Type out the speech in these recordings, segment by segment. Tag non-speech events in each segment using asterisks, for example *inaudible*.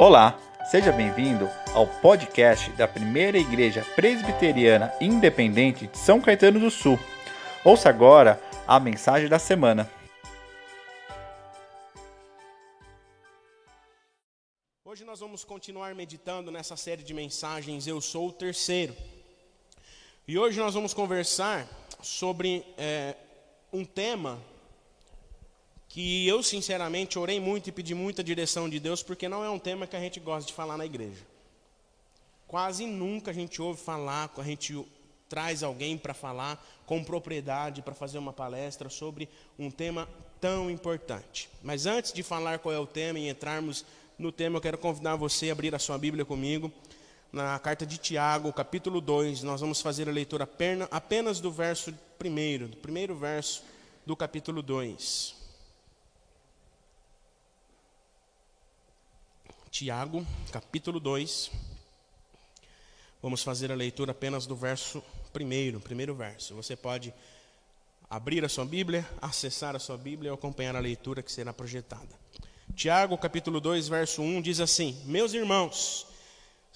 Olá, seja bem-vindo ao podcast da Primeira Igreja Presbiteriana Independente de São Caetano do Sul. Ouça agora a mensagem da semana. Hoje nós vamos continuar meditando nessa série de mensagens Eu Sou o Terceiro. E hoje nós vamos conversar sobre é, um tema que eu sinceramente orei muito e pedi muita direção de Deus, porque não é um tema que a gente gosta de falar na igreja. Quase nunca a gente ouve falar, a gente traz alguém para falar com propriedade, para fazer uma palestra sobre um tema tão importante. Mas antes de falar qual é o tema e entrarmos no tema, eu quero convidar você a abrir a sua Bíblia comigo. Na carta de Tiago, capítulo 2, nós vamos fazer a leitura apenas do verso primeiro, do primeiro verso do capítulo 2. Tiago, capítulo 2. Vamos fazer a leitura apenas do verso primeiro, primeiro verso. Você pode abrir a sua Bíblia, acessar a sua Bíblia e acompanhar a leitura que será projetada. Tiago, capítulo 2, verso 1 diz assim: Meus irmãos,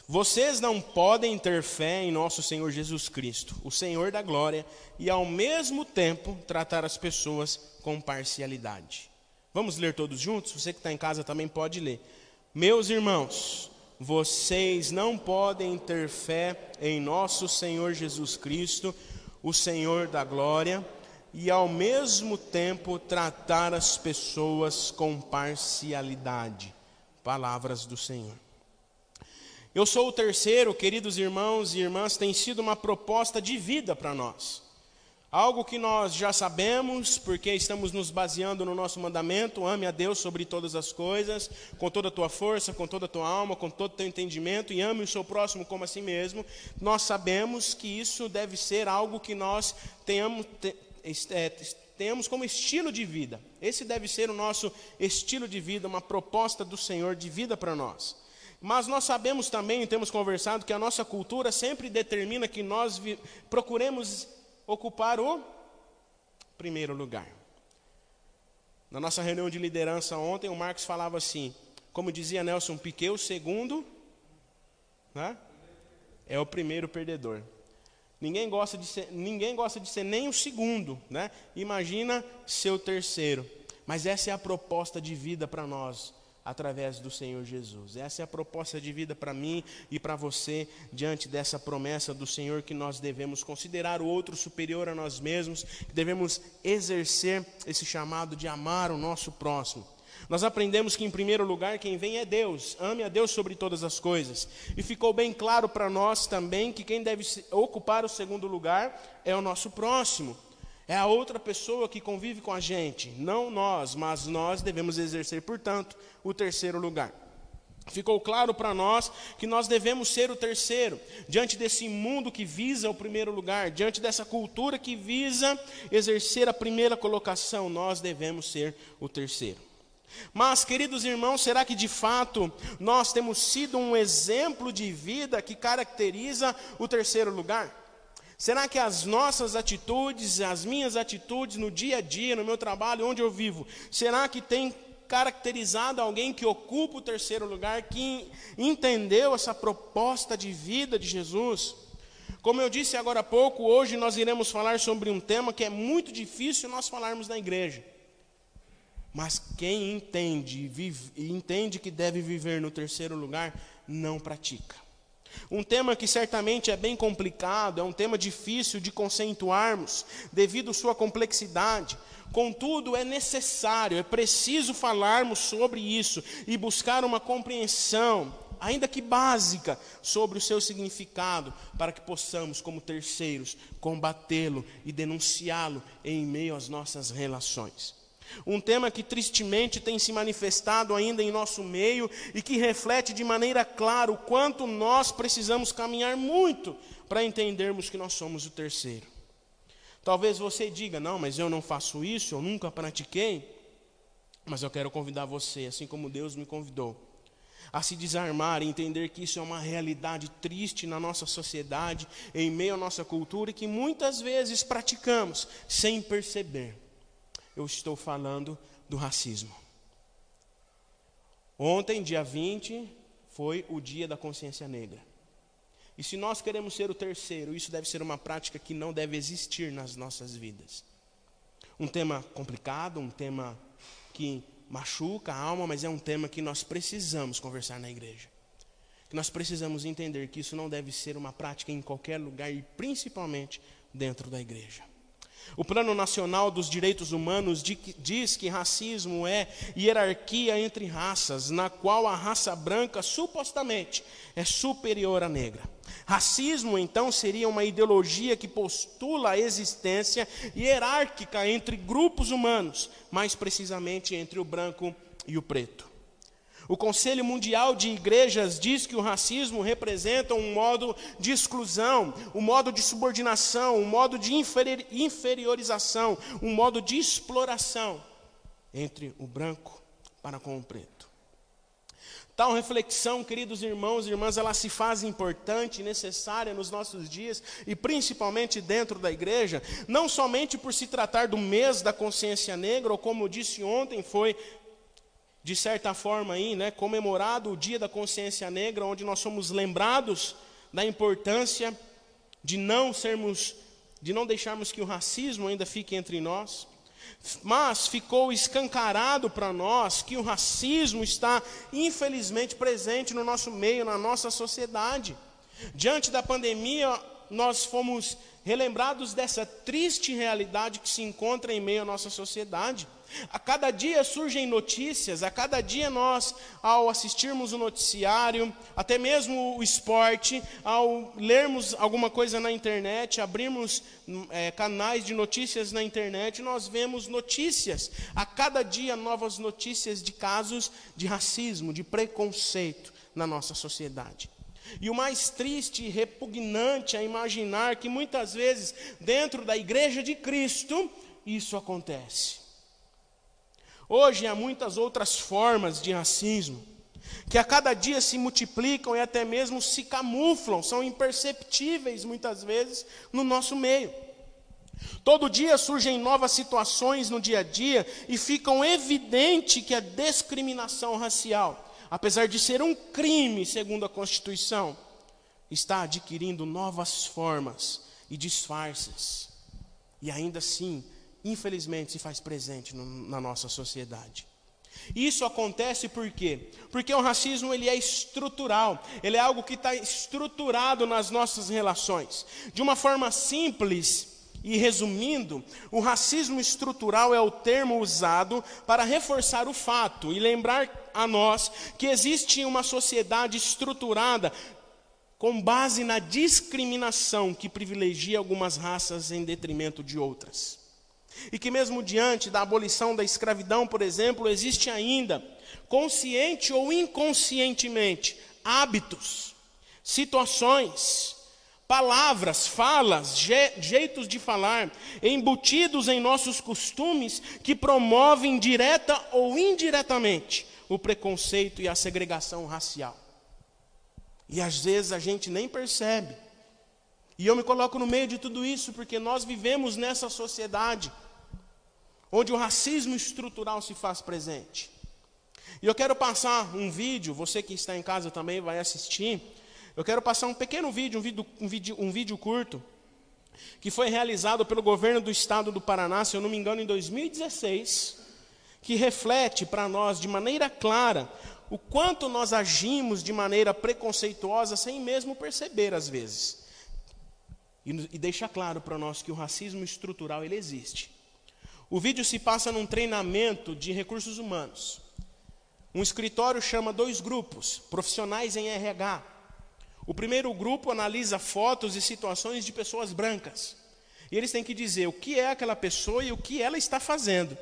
vocês não podem ter fé em nosso Senhor Jesus Cristo, o Senhor da glória, e ao mesmo tempo tratar as pessoas com parcialidade. Vamos ler todos juntos? Você que está em casa também pode ler. Meus irmãos, vocês não podem ter fé em nosso Senhor Jesus Cristo, o Senhor da glória, e ao mesmo tempo tratar as pessoas com parcialidade. Palavras do Senhor. Eu sou o terceiro, queridos irmãos e irmãs, tem sido uma proposta de vida para nós. Algo que nós já sabemos, porque estamos nos baseando no nosso mandamento: ame a Deus sobre todas as coisas, com toda a tua força, com toda a tua alma, com todo o teu entendimento, e ame o seu próximo como a si mesmo. Nós sabemos que isso deve ser algo que nós tenhamos, é, tenhamos como estilo de vida. Esse deve ser o nosso estilo de vida, uma proposta do Senhor de vida para nós. Mas nós sabemos também, e temos conversado, que a nossa cultura sempre determina que nós procuremos ocupar o primeiro lugar. Na nossa reunião de liderança ontem, o Marcos falava assim, como dizia Nelson Piquet, o segundo né, é o primeiro perdedor. Ninguém gosta de ser, ninguém gosta de ser nem o segundo, né? Imagina ser o terceiro. Mas essa é a proposta de vida para nós através do Senhor Jesus. Essa é a proposta de vida para mim e para você, diante dessa promessa do Senhor, que nós devemos considerar o outro superior a nós mesmos, que devemos exercer esse chamado de amar o nosso próximo. Nós aprendemos que, em primeiro lugar, quem vem é Deus, ame a Deus sobre todas as coisas. E ficou bem claro para nós também que quem deve ocupar o segundo lugar é o nosso próximo. É a outra pessoa que convive com a gente, não nós, mas nós devemos exercer, portanto, o terceiro lugar. Ficou claro para nós que nós devemos ser o terceiro, diante desse mundo que visa o primeiro lugar, diante dessa cultura que visa exercer a primeira colocação, nós devemos ser o terceiro. Mas, queridos irmãos, será que de fato nós temos sido um exemplo de vida que caracteriza o terceiro lugar? Será que as nossas atitudes, as minhas atitudes no dia a dia, no meu trabalho, onde eu vivo, será que tem caracterizado alguém que ocupa o terceiro lugar, que entendeu essa proposta de vida de Jesus? Como eu disse agora há pouco, hoje nós iremos falar sobre um tema que é muito difícil nós falarmos na igreja. Mas quem entende, vive, entende que deve viver no terceiro lugar, não pratica. Um tema que certamente é bem complicado, é um tema difícil de conceituarmos, devido à sua complexidade. Contudo, é necessário, é preciso falarmos sobre isso e buscar uma compreensão, ainda que básica, sobre o seu significado, para que possamos, como terceiros, combatê-lo e denunciá-lo em meio às nossas relações. Um tema que tristemente tem se manifestado ainda em nosso meio e que reflete de maneira clara o quanto nós precisamos caminhar muito para entendermos que nós somos o terceiro. Talvez você diga: não, mas eu não faço isso, eu nunca pratiquei. Mas eu quero convidar você, assim como Deus me convidou, a se desarmar e entender que isso é uma realidade triste na nossa sociedade, em meio à nossa cultura e que muitas vezes praticamos sem perceber eu estou falando do racismo. Ontem, dia 20, foi o dia da consciência negra. E se nós queremos ser o terceiro, isso deve ser uma prática que não deve existir nas nossas vidas. Um tema complicado, um tema que machuca a alma, mas é um tema que nós precisamos conversar na igreja. Que nós precisamos entender que isso não deve ser uma prática em qualquer lugar e principalmente dentro da igreja. O Plano Nacional dos Direitos Humanos diz que racismo é hierarquia entre raças, na qual a raça branca supostamente é superior à negra. Racismo, então, seria uma ideologia que postula a existência hierárquica entre grupos humanos, mais precisamente entre o branco e o preto. O Conselho Mundial de Igrejas diz que o racismo representa um modo de exclusão, um modo de subordinação, um modo de inferiorização, um modo de exploração entre o branco para com o preto. Tal reflexão, queridos irmãos e irmãs, ela se faz importante e necessária nos nossos dias e principalmente dentro da igreja, não somente por se tratar do mês da consciência negra, ou como disse ontem, foi de certa forma aí, né, comemorado o Dia da Consciência Negra, onde nós somos lembrados da importância de não sermos, de não deixarmos que o racismo ainda fique entre nós. Mas ficou escancarado para nós que o racismo está infelizmente presente no nosso meio, na nossa sociedade. Diante da pandemia, nós fomos relembrados dessa triste realidade que se encontra em meio à nossa sociedade. A cada dia surgem notícias, a cada dia nós, ao assistirmos o noticiário, até mesmo o esporte, ao lermos alguma coisa na internet, abrirmos é, canais de notícias na internet, nós vemos notícias, a cada dia novas notícias de casos de racismo, de preconceito na nossa sociedade. E o mais triste e repugnante é imaginar que muitas vezes, dentro da igreja de Cristo, isso acontece. Hoje há muitas outras formas de racismo, que a cada dia se multiplicam e até mesmo se camuflam, são imperceptíveis muitas vezes no nosso meio. Todo dia surgem novas situações no dia a dia e ficam evidente que a discriminação racial, apesar de ser um crime segundo a Constituição, está adquirindo novas formas e disfarces. E ainda assim, infelizmente, se faz presente no, na nossa sociedade. Isso acontece por quê? Porque o racismo ele é estrutural, ele é algo que está estruturado nas nossas relações. De uma forma simples e resumindo, o racismo estrutural é o termo usado para reforçar o fato e lembrar a nós que existe uma sociedade estruturada com base na discriminação que privilegia algumas raças em detrimento de outras. E que, mesmo diante da abolição da escravidão, por exemplo, existe ainda, consciente ou inconscientemente, hábitos, situações, palavras, falas, je jeitos de falar, embutidos em nossos costumes que promovem direta ou indiretamente o preconceito e a segregação racial. E às vezes a gente nem percebe. E eu me coloco no meio de tudo isso porque nós vivemos nessa sociedade onde o racismo estrutural se faz presente. E eu quero passar um vídeo, você que está em casa também vai assistir. Eu quero passar um pequeno vídeo, um vídeo, um vídeo, um vídeo curto, que foi realizado pelo governo do estado do Paraná, se eu não me engano, em 2016, que reflete para nós de maneira clara o quanto nós agimos de maneira preconceituosa sem mesmo perceber às vezes. E, e deixa claro para nós que o racismo estrutural ele existe. O vídeo se passa num treinamento de recursos humanos. Um escritório chama dois grupos, profissionais em RH. O primeiro grupo analisa fotos e situações de pessoas brancas. E eles têm que dizer o que é aquela pessoa e o que ela está fazendo.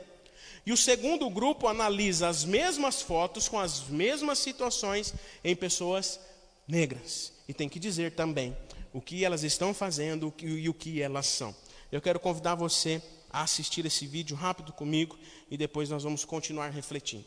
E o segundo grupo analisa as mesmas fotos com as mesmas situações em pessoas negras. E tem que dizer também o que elas estão fazendo e o que elas são. Eu quero convidar você a assistir esse vídeo rápido comigo e depois nós vamos continuar refletindo.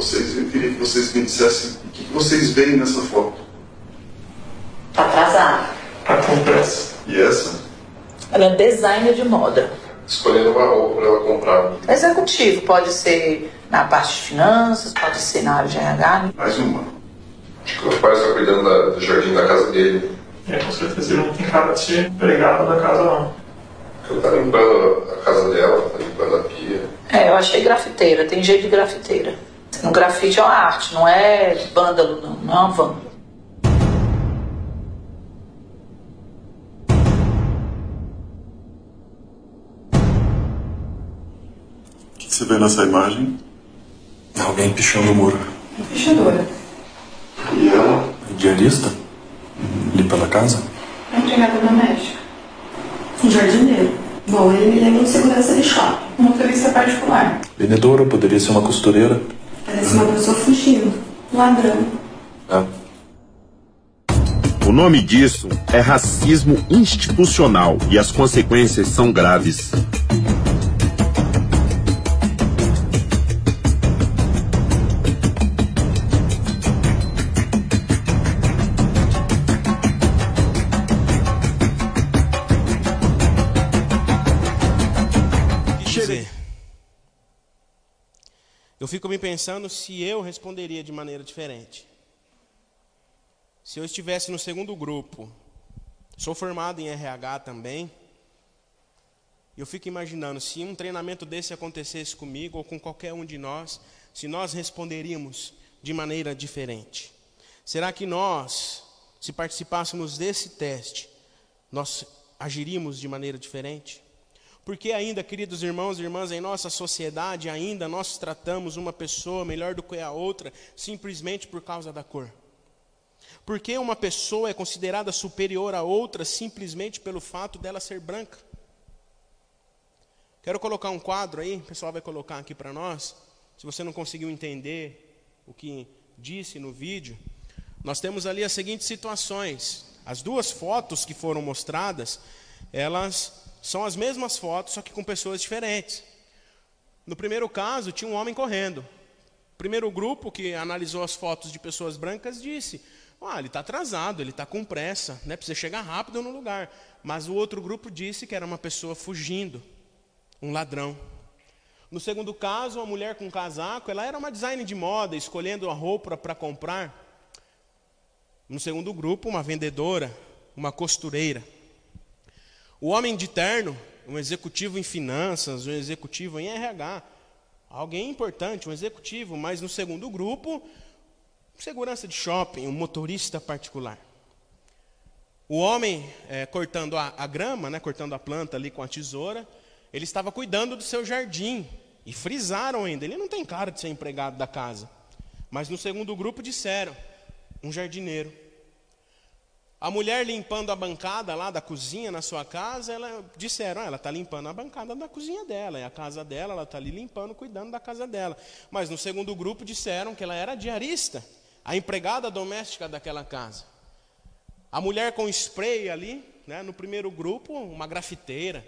Vocês. Eu queria que vocês me dissessem o que vocês veem nessa foto. Tá atrasado. Tá com pressa. E essa? Ela é designer de moda. Escolhendo uma roupa para ela comprar. Executivo, pode ser na parte de finanças, pode ser na área de RH. Mais uma. Acho que o pai está cuidando da, do jardim da casa dele. É, com certeza ele não tem cara de ser empregado da casa, não. Ela tá limpando a casa dela, tá limpando a pia. É, eu achei grafiteira, tem jeito de grafiteira. No grafite é uma arte, não é vândalo, não, não é uma vândalo. O que você vê nessa imagem? Alguém pichando o muro. Pichadora. E ela? Diarista? Limpa a casa? A empregada doméstica. Um jardineiro. Bom, ele lembra um segurança de shopping. Um motorista particular. Vendedora, poderia ser uma costureira. Parece uma pessoa fugindo. Ladrão. É. O nome disso é racismo institucional e as consequências são graves. Fico me pensando se eu responderia de maneira diferente. Se eu estivesse no segundo grupo, sou formado em RH também, eu fico imaginando se um treinamento desse acontecesse comigo ou com qualquer um de nós, se nós responderíamos de maneira diferente. Será que nós, se participássemos desse teste, nós agiríamos de maneira diferente? Porque ainda, queridos irmãos e irmãs, em nossa sociedade ainda nós tratamos uma pessoa melhor do que a outra simplesmente por causa da cor. Porque uma pessoa é considerada superior a outra simplesmente pelo fato dela ser branca. Quero colocar um quadro aí, o pessoal vai colocar aqui para nós. Se você não conseguiu entender o que disse no vídeo, nós temos ali as seguintes situações. As duas fotos que foram mostradas, elas são as mesmas fotos, só que com pessoas diferentes. No primeiro caso, tinha um homem correndo. O primeiro grupo que analisou as fotos de pessoas brancas disse: ah, ele está atrasado, ele está com pressa, né? precisa chegar rápido no lugar. Mas o outro grupo disse que era uma pessoa fugindo, um ladrão. No segundo caso, uma mulher com casaco, ela era uma designer de moda, escolhendo a roupa para comprar. No segundo grupo, uma vendedora, uma costureira. O homem de terno, um executivo em finanças, um executivo em RH, alguém importante, um executivo, mas no segundo grupo, segurança de shopping, um motorista particular. O homem é, cortando a, a grama, né, cortando a planta ali com a tesoura, ele estava cuidando do seu jardim. E frisaram ainda, ele não tem cara de ser empregado da casa. Mas no segundo grupo disseram, um jardineiro. A mulher limpando a bancada lá da cozinha na sua casa, ela disseram, ah, ela está limpando a bancada da cozinha dela, é a casa dela, ela está ali limpando, cuidando da casa dela. Mas no segundo grupo disseram que ela era diarista, a empregada doméstica daquela casa. A mulher com spray ali, né, no primeiro grupo, uma grafiteira.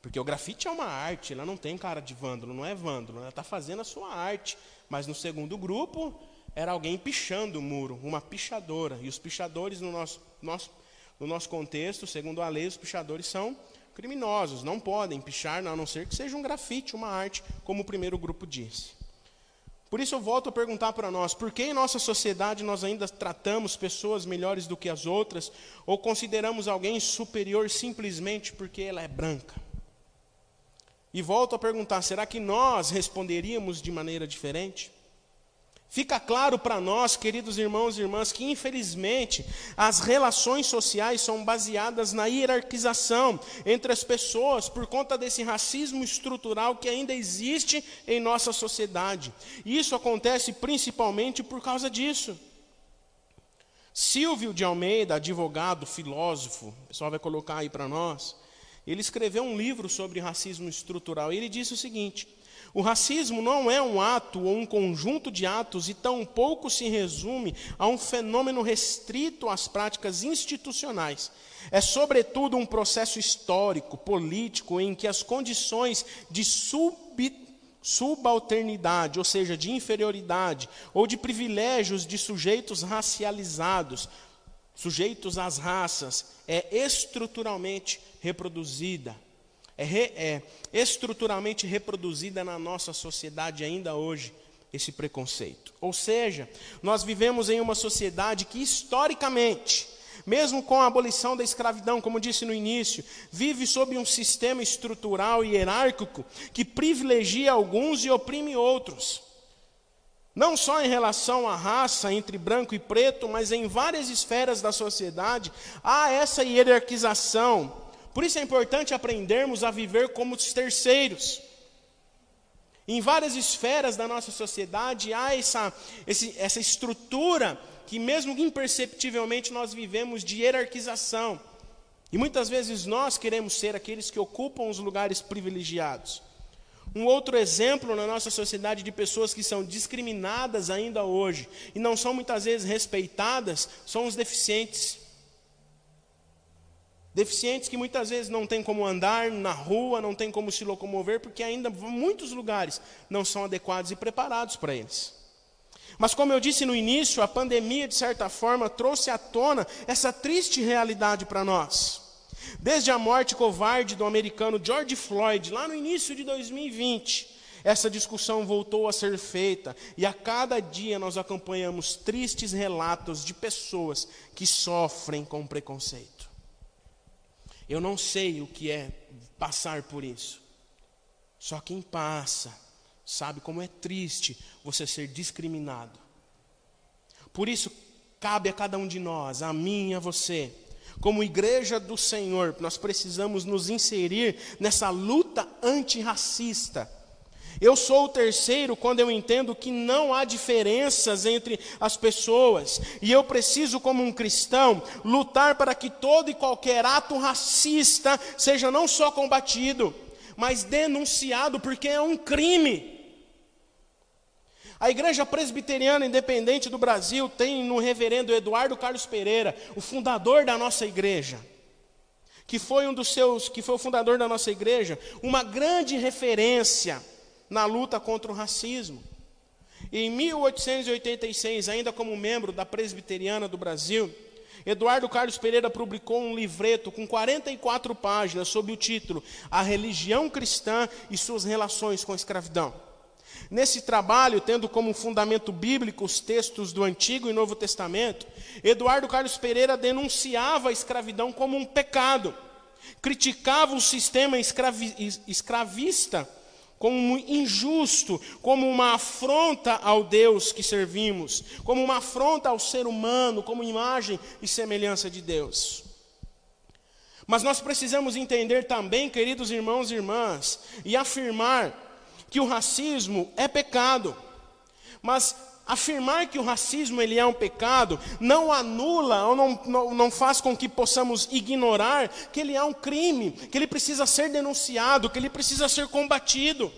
Porque o grafite é uma arte, ela não tem cara de vândalo, não é vândalo, ela está fazendo a sua arte. Mas no segundo grupo, era alguém pichando o muro, uma pichadora. E os pichadores, no nosso, nosso, no nosso contexto, segundo a lei, os pichadores são criminosos, não podem pichar, a não ser que seja um grafite, uma arte, como o primeiro grupo disse. Por isso eu volto a perguntar para nós, por que em nossa sociedade nós ainda tratamos pessoas melhores do que as outras, ou consideramos alguém superior simplesmente porque ela é branca? E volto a perguntar, será que nós responderíamos de maneira diferente? Fica claro para nós, queridos irmãos e irmãs, que infelizmente as relações sociais são baseadas na hierarquização entre as pessoas por conta desse racismo estrutural que ainda existe em nossa sociedade. Isso acontece principalmente por causa disso. Silvio de Almeida, advogado, filósofo, o pessoal vai colocar aí para nós, ele escreveu um livro sobre racismo estrutural e ele disse o seguinte: o racismo não é um ato ou um conjunto de atos e tampouco se resume a um fenômeno restrito às práticas institucionais. É, sobretudo, um processo histórico, político, em que as condições de sub, subalternidade, ou seja, de inferioridade, ou de privilégios de sujeitos racializados, sujeitos às raças, é estruturalmente reproduzida. É, re, é estruturalmente reproduzida na nossa sociedade ainda hoje esse preconceito. Ou seja, nós vivemos em uma sociedade que historicamente mesmo com a abolição da escravidão, como disse no início, vive sob um sistema estrutural e hierárquico que privilegia alguns e oprime outros. Não só em relação à raça, entre branco e preto, mas em várias esferas da sociedade, há essa hierarquização. Por isso é importante aprendermos a viver como os terceiros. Em várias esferas da nossa sociedade há essa, esse, essa estrutura que, mesmo imperceptivelmente, nós vivemos de hierarquização. E muitas vezes nós queremos ser aqueles que ocupam os lugares privilegiados. Um outro exemplo na nossa sociedade de pessoas que são discriminadas ainda hoje e não são muitas vezes respeitadas são os deficientes. Deficientes que muitas vezes não têm como andar na rua, não têm como se locomover, porque ainda muitos lugares não são adequados e preparados para eles. Mas, como eu disse no início, a pandemia, de certa forma, trouxe à tona essa triste realidade para nós. Desde a morte covarde do americano George Floyd, lá no início de 2020, essa discussão voltou a ser feita e a cada dia nós acompanhamos tristes relatos de pessoas que sofrem com preconceito. Eu não sei o que é passar por isso, só quem passa sabe como é triste você ser discriminado. Por isso, cabe a cada um de nós, a mim e a você, como igreja do Senhor, nós precisamos nos inserir nessa luta antirracista. Eu sou o terceiro quando eu entendo que não há diferenças entre as pessoas, e eu preciso, como um cristão, lutar para que todo e qualquer ato racista seja não só combatido, mas denunciado, porque é um crime. A Igreja Presbiteriana Independente do Brasil tem no reverendo Eduardo Carlos Pereira, o fundador da nossa igreja, que foi um dos seus, que foi o fundador da nossa igreja, uma grande referência na luta contra o racismo. Em 1886, ainda como membro da Presbiteriana do Brasil, Eduardo Carlos Pereira publicou um livreto com 44 páginas sob o título A Religião Cristã e Suas Relações com a Escravidão. Nesse trabalho, tendo como fundamento bíblico os textos do Antigo e Novo Testamento, Eduardo Carlos Pereira denunciava a escravidão como um pecado, criticava o sistema escravi escravista como injusto, como uma afronta ao Deus que servimos, como uma afronta ao ser humano, como imagem e semelhança de Deus. Mas nós precisamos entender também, queridos irmãos e irmãs, e afirmar que o racismo é pecado. Mas afirmar que o racismo ele é um pecado não anula ou não, não, não, faz com que possamos ignorar que ele é um crime, que ele precisa ser denunciado, que ele precisa ser combatido.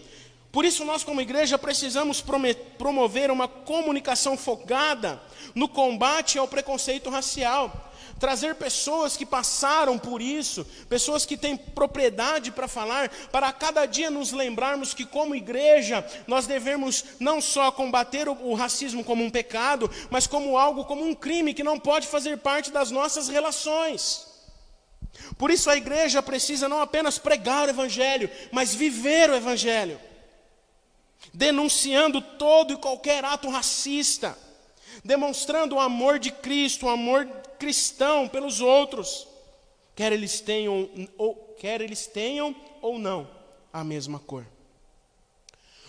Por isso, nós, como igreja, precisamos promover uma comunicação focada no combate ao preconceito racial trazer pessoas que passaram por isso, pessoas que têm propriedade para falar, para cada dia nos lembrarmos que, como igreja, nós devemos não só combater o racismo como um pecado, mas como algo, como um crime que não pode fazer parte das nossas relações. Por isso a igreja precisa não apenas pregar o Evangelho, mas viver o Evangelho, denunciando todo e qualquer ato racista, demonstrando o amor de Cristo, o amor cristão pelos outros, quer eles tenham ou quer eles tenham ou não a mesma cor.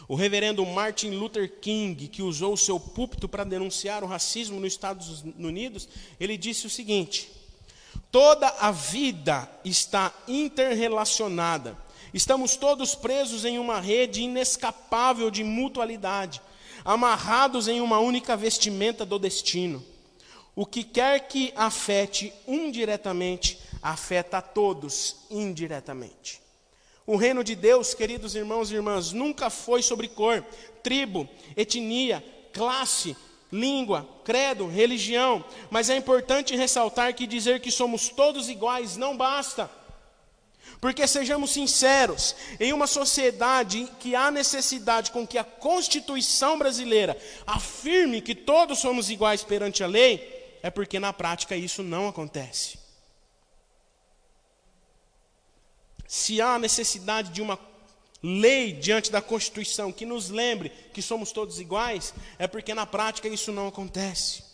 O reverendo Martin Luther King, que usou o seu púlpito para denunciar o racismo nos Estados Unidos, ele disse o seguinte: Toda a vida está interrelacionada. Estamos todos presos em uma rede inescapável de mutualidade, amarrados em uma única vestimenta do destino. O que quer que afete um diretamente, afeta a todos indiretamente. O reino de Deus, queridos irmãos e irmãs, nunca foi sobre cor, tribo, etnia, classe, língua, credo, religião, mas é importante ressaltar que dizer que somos todos iguais não basta. Porque sejamos sinceros, em uma sociedade que há necessidade com que a Constituição brasileira afirme que todos somos iguais perante a lei, é porque na prática isso não acontece. Se há necessidade de uma lei diante da Constituição que nos lembre que somos todos iguais, é porque na prática isso não acontece.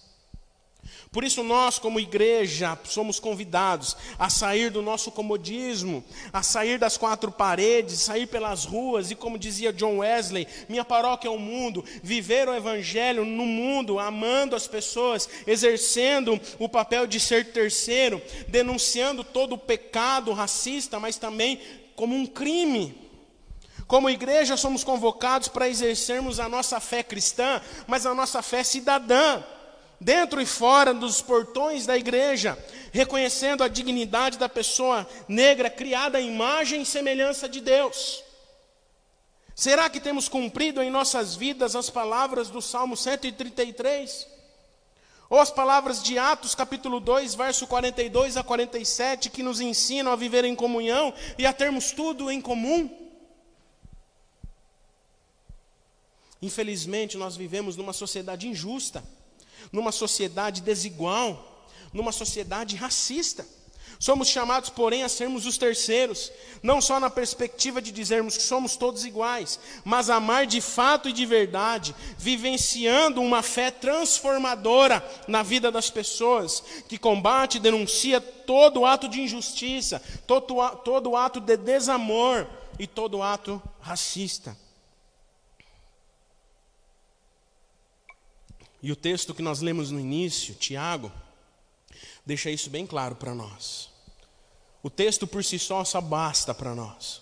Por isso, nós, como igreja, somos convidados a sair do nosso comodismo, a sair das quatro paredes, sair pelas ruas e, como dizia John Wesley, minha paróquia é o mundo, viver o evangelho no mundo, amando as pessoas, exercendo o papel de ser terceiro, denunciando todo o pecado racista, mas também como um crime. Como igreja, somos convocados para exercermos a nossa fé cristã, mas a nossa fé cidadã dentro e fora dos portões da igreja, reconhecendo a dignidade da pessoa negra criada à imagem e semelhança de Deus. Será que temos cumprido em nossas vidas as palavras do Salmo 133? Ou as palavras de Atos capítulo 2, verso 42 a 47, que nos ensinam a viver em comunhão e a termos tudo em comum? Infelizmente, nós vivemos numa sociedade injusta numa sociedade desigual, numa sociedade racista. Somos chamados, porém, a sermos os terceiros, não só na perspectiva de dizermos que somos todos iguais, mas amar de fato e de verdade, vivenciando uma fé transformadora na vida das pessoas, que combate e denuncia todo ato de injustiça, todo, todo ato de desamor e todo ato racista. E o texto que nós lemos no início, Tiago, deixa isso bem claro para nós. O texto por si só só basta para nós.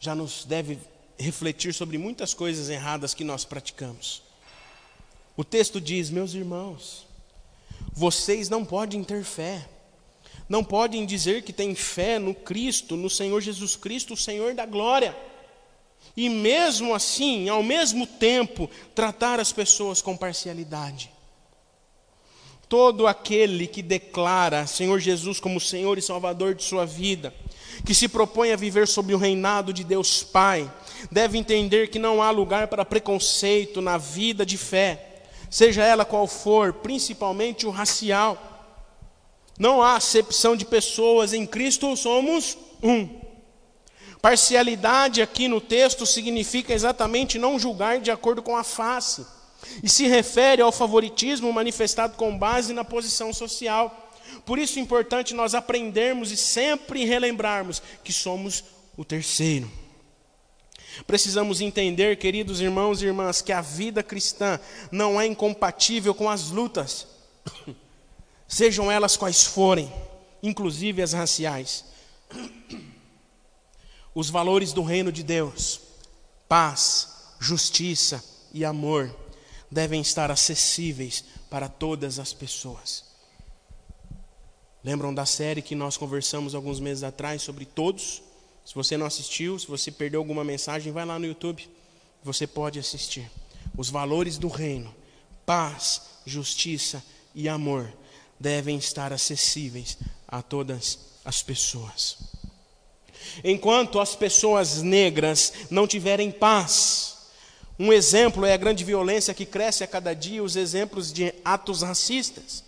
Já nos deve refletir sobre muitas coisas erradas que nós praticamos. O texto diz: Meus irmãos, vocês não podem ter fé, não podem dizer que têm fé no Cristo, no Senhor Jesus Cristo, o Senhor da glória e mesmo assim, ao mesmo tempo, tratar as pessoas com parcialidade. Todo aquele que declara Senhor Jesus como Senhor e Salvador de sua vida, que se propõe a viver sob o reinado de Deus Pai, deve entender que não há lugar para preconceito na vida de fé, seja ela qual for, principalmente o racial. Não há acepção de pessoas, em Cristo somos um. Parcialidade aqui no texto significa exatamente não julgar de acordo com a face, e se refere ao favoritismo manifestado com base na posição social. Por isso é importante nós aprendermos e sempre relembrarmos que somos o terceiro. Precisamos entender, queridos irmãos e irmãs, que a vida cristã não é incompatível com as lutas, *coughs* sejam elas quais forem, inclusive as raciais *coughs* os valores do reino de Deus, paz, justiça e amor, devem estar acessíveis para todas as pessoas. Lembram da série que nós conversamos alguns meses atrás sobre todos? Se você não assistiu, se você perdeu alguma mensagem, vai lá no YouTube, você pode assistir. Os valores do reino, paz, justiça e amor, devem estar acessíveis a todas as pessoas. Enquanto as pessoas negras não tiverem paz, um exemplo é a grande violência que cresce a cada dia, os exemplos de atos racistas.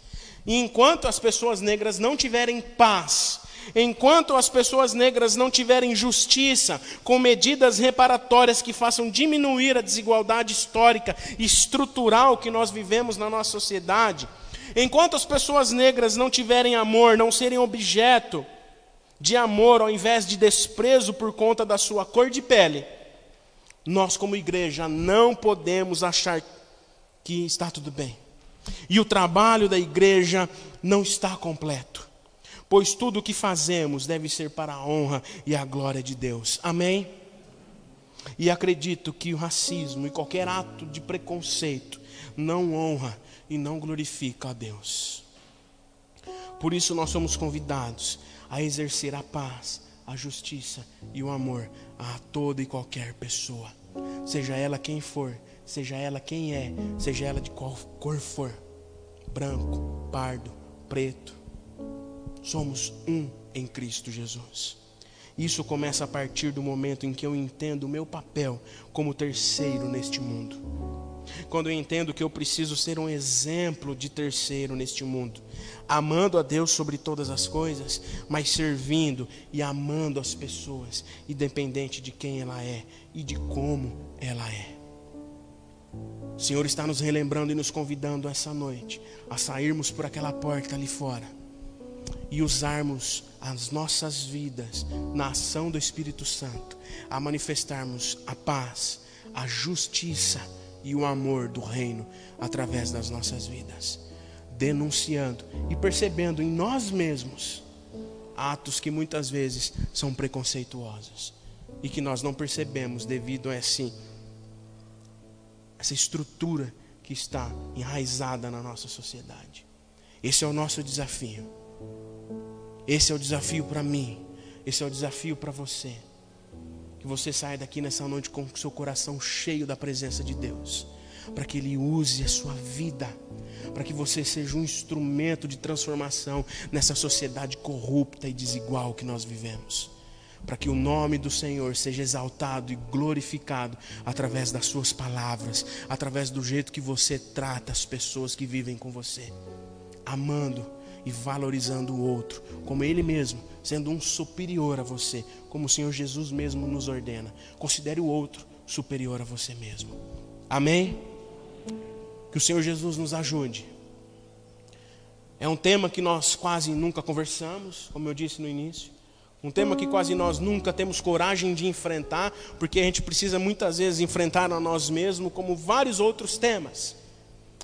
E enquanto as pessoas negras não tiverem paz, enquanto as pessoas negras não tiverem justiça, com medidas reparatórias que façam diminuir a desigualdade histórica e estrutural que nós vivemos na nossa sociedade, enquanto as pessoas negras não tiverem amor, não serem objeto de amor ao invés de desprezo por conta da sua cor de pele, nós, como igreja, não podemos achar que está tudo bem. E o trabalho da igreja não está completo, pois tudo o que fazemos deve ser para a honra e a glória de Deus. Amém? E acredito que o racismo e qualquer ato de preconceito não honra e não glorifica a Deus. Por isso nós somos convidados a exercer a paz, a justiça e o amor a toda e qualquer pessoa, seja ela quem for, seja ela quem é, seja ela de qual cor for branco, pardo, preto, somos um em Cristo Jesus. Isso começa a partir do momento em que eu entendo o meu papel como terceiro neste mundo. Quando eu entendo que eu preciso ser um exemplo de terceiro neste mundo, amando a Deus sobre todas as coisas, mas servindo e amando as pessoas, independente de quem ela é e de como ela é. O Senhor está nos relembrando e nos convidando essa noite a sairmos por aquela porta ali fora e usarmos as nossas vidas na ação do Espírito Santo, a manifestarmos a paz, a justiça e o amor do reino através das nossas vidas, denunciando e percebendo em nós mesmos atos que muitas vezes são preconceituosos e que nós não percebemos devido a assim essa estrutura que está enraizada na nossa sociedade. Esse é o nosso desafio. Esse é o desafio para mim. Esse é o desafio para você. Você saia daqui nessa noite com o seu coração cheio da presença de Deus, para que Ele use a sua vida, para que você seja um instrumento de transformação nessa sociedade corrupta e desigual que nós vivemos. Para que o nome do Senhor seja exaltado e glorificado através das suas palavras, através do jeito que você trata as pessoas que vivem com você, amando e valorizando o outro, como ele mesmo, sendo um superior a você, como o Senhor Jesus mesmo nos ordena. Considere o outro superior a você mesmo. Amém? Que o Senhor Jesus nos ajude. É um tema que nós quase nunca conversamos, como eu disse no início. Um tema que quase nós nunca temos coragem de enfrentar, porque a gente precisa muitas vezes enfrentar a nós mesmos, como vários outros temas.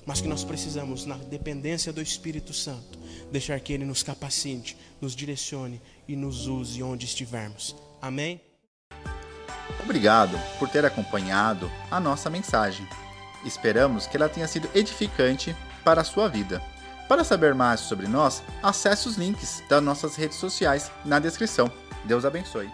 Mas que nós precisamos, na dependência do Espírito Santo, deixar que Ele nos capacite, nos direcione e nos use onde estivermos. Amém? Obrigado por ter acompanhado a nossa mensagem. Esperamos que ela tenha sido edificante para a sua vida. Para saber mais sobre nós, acesse os links das nossas redes sociais na descrição. Deus abençoe.